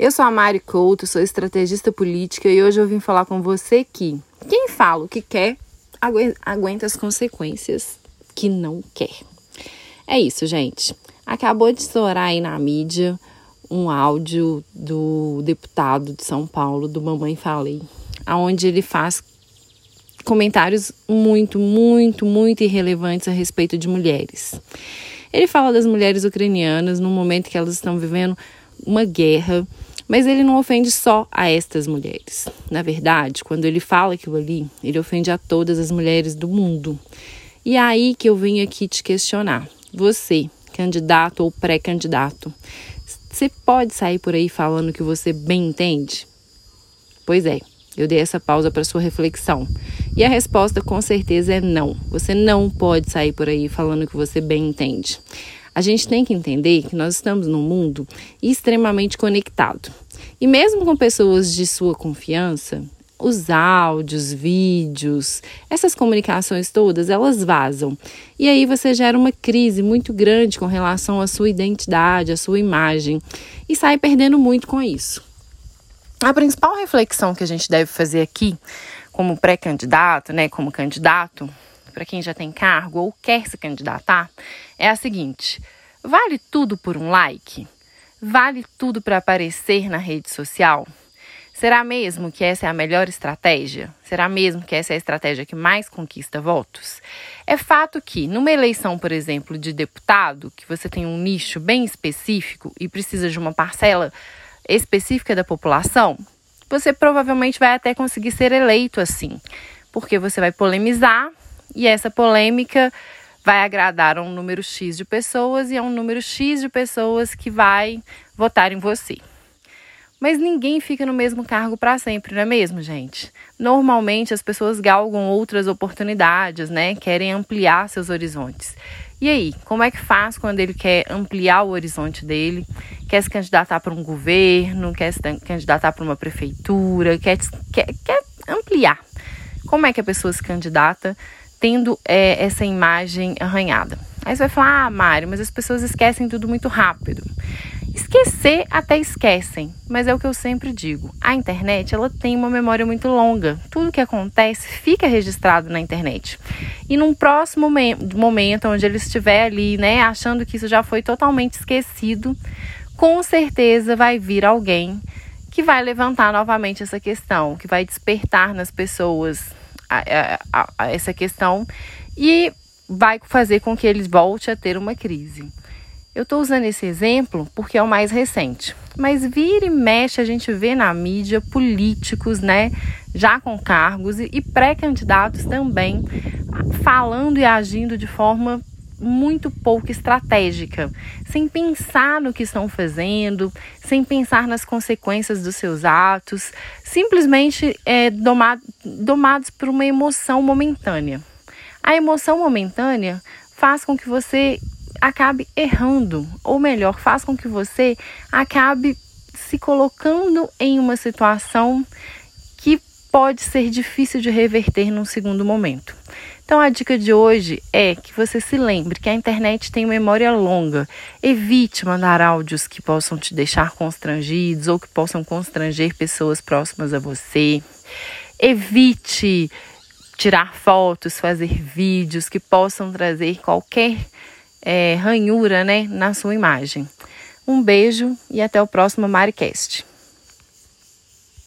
Eu sou a Mari Couto, sou estrategista política e hoje eu vim falar com você que quem fala o que quer aguenta as consequências que não quer. É isso, gente. Acabou de estourar aí na mídia um áudio do deputado de São Paulo, do Mamãe Falei, aonde ele faz comentários muito, muito, muito irrelevantes a respeito de mulheres. Ele fala das mulheres ucranianas no momento que elas estão vivendo uma guerra mas ele não ofende só a estas mulheres. Na verdade, quando ele fala aquilo ali, ele ofende a todas as mulheres do mundo. E é aí que eu venho aqui te questionar. Você, candidato ou pré-candidato, você pode sair por aí falando que você bem entende? Pois é, eu dei essa pausa para sua reflexão. E a resposta com certeza é não. Você não pode sair por aí falando que você bem entende. A gente tem que entender que nós estamos num mundo extremamente conectado. E mesmo com pessoas de sua confiança, os áudios, vídeos, essas comunicações todas, elas vazam. E aí você gera uma crise muito grande com relação à sua identidade, à sua imagem, e sai perdendo muito com isso. A principal reflexão que a gente deve fazer aqui, como pré-candidato, né, como candidato, para quem já tem cargo ou quer se candidatar, é a seguinte: vale tudo por um like? Vale tudo para aparecer na rede social? Será mesmo que essa é a melhor estratégia? Será mesmo que essa é a estratégia que mais conquista votos? É fato que, numa eleição, por exemplo, de deputado, que você tem um nicho bem específico e precisa de uma parcela específica da população, você provavelmente vai até conseguir ser eleito assim, porque você vai polemizar e essa polêmica vai agradar a um número X de pessoas e a um número X de pessoas que vai votar em você. Mas ninguém fica no mesmo cargo para sempre, não é mesmo, gente? Normalmente as pessoas galgam outras oportunidades, né? Querem ampliar seus horizontes. E aí, como é que faz quando ele quer ampliar o horizonte dele? Quer se candidatar para um governo, quer se candidatar para uma prefeitura, quer, quer, quer ampliar. Como é que a pessoa se candidata tendo é, essa imagem arranhada. Aí você vai falar, ah, Mário, mas as pessoas esquecem tudo muito rápido. Esquecer até esquecem, mas é o que eu sempre digo. A internet, ela tem uma memória muito longa. Tudo que acontece fica registrado na internet. E num próximo momento, onde ele estiver ali, né, achando que isso já foi totalmente esquecido, com certeza vai vir alguém que vai levantar novamente essa questão, que vai despertar nas pessoas a, a, a essa questão e vai fazer com que eles voltem a ter uma crise. Eu estou usando esse exemplo porque é o mais recente. Mas vira e mexe, a gente vê na mídia políticos, né, já com cargos e, e pré-candidatos também, falando e agindo de forma muito pouco estratégica, sem pensar no que estão fazendo, sem pensar nas consequências dos seus atos, simplesmente é, domado, domados por uma emoção momentânea. A emoção momentânea faz com que você acabe errando, ou melhor, faz com que você acabe se colocando em uma situação que pode ser difícil de reverter num segundo momento. Então a dica de hoje é que você se lembre que a internet tem memória longa. Evite mandar áudios que possam te deixar constrangidos ou que possam constranger pessoas próximas a você. Evite tirar fotos, fazer vídeos que possam trazer qualquer é, ranhura né, na sua imagem. Um beijo e até o próximo Maricast.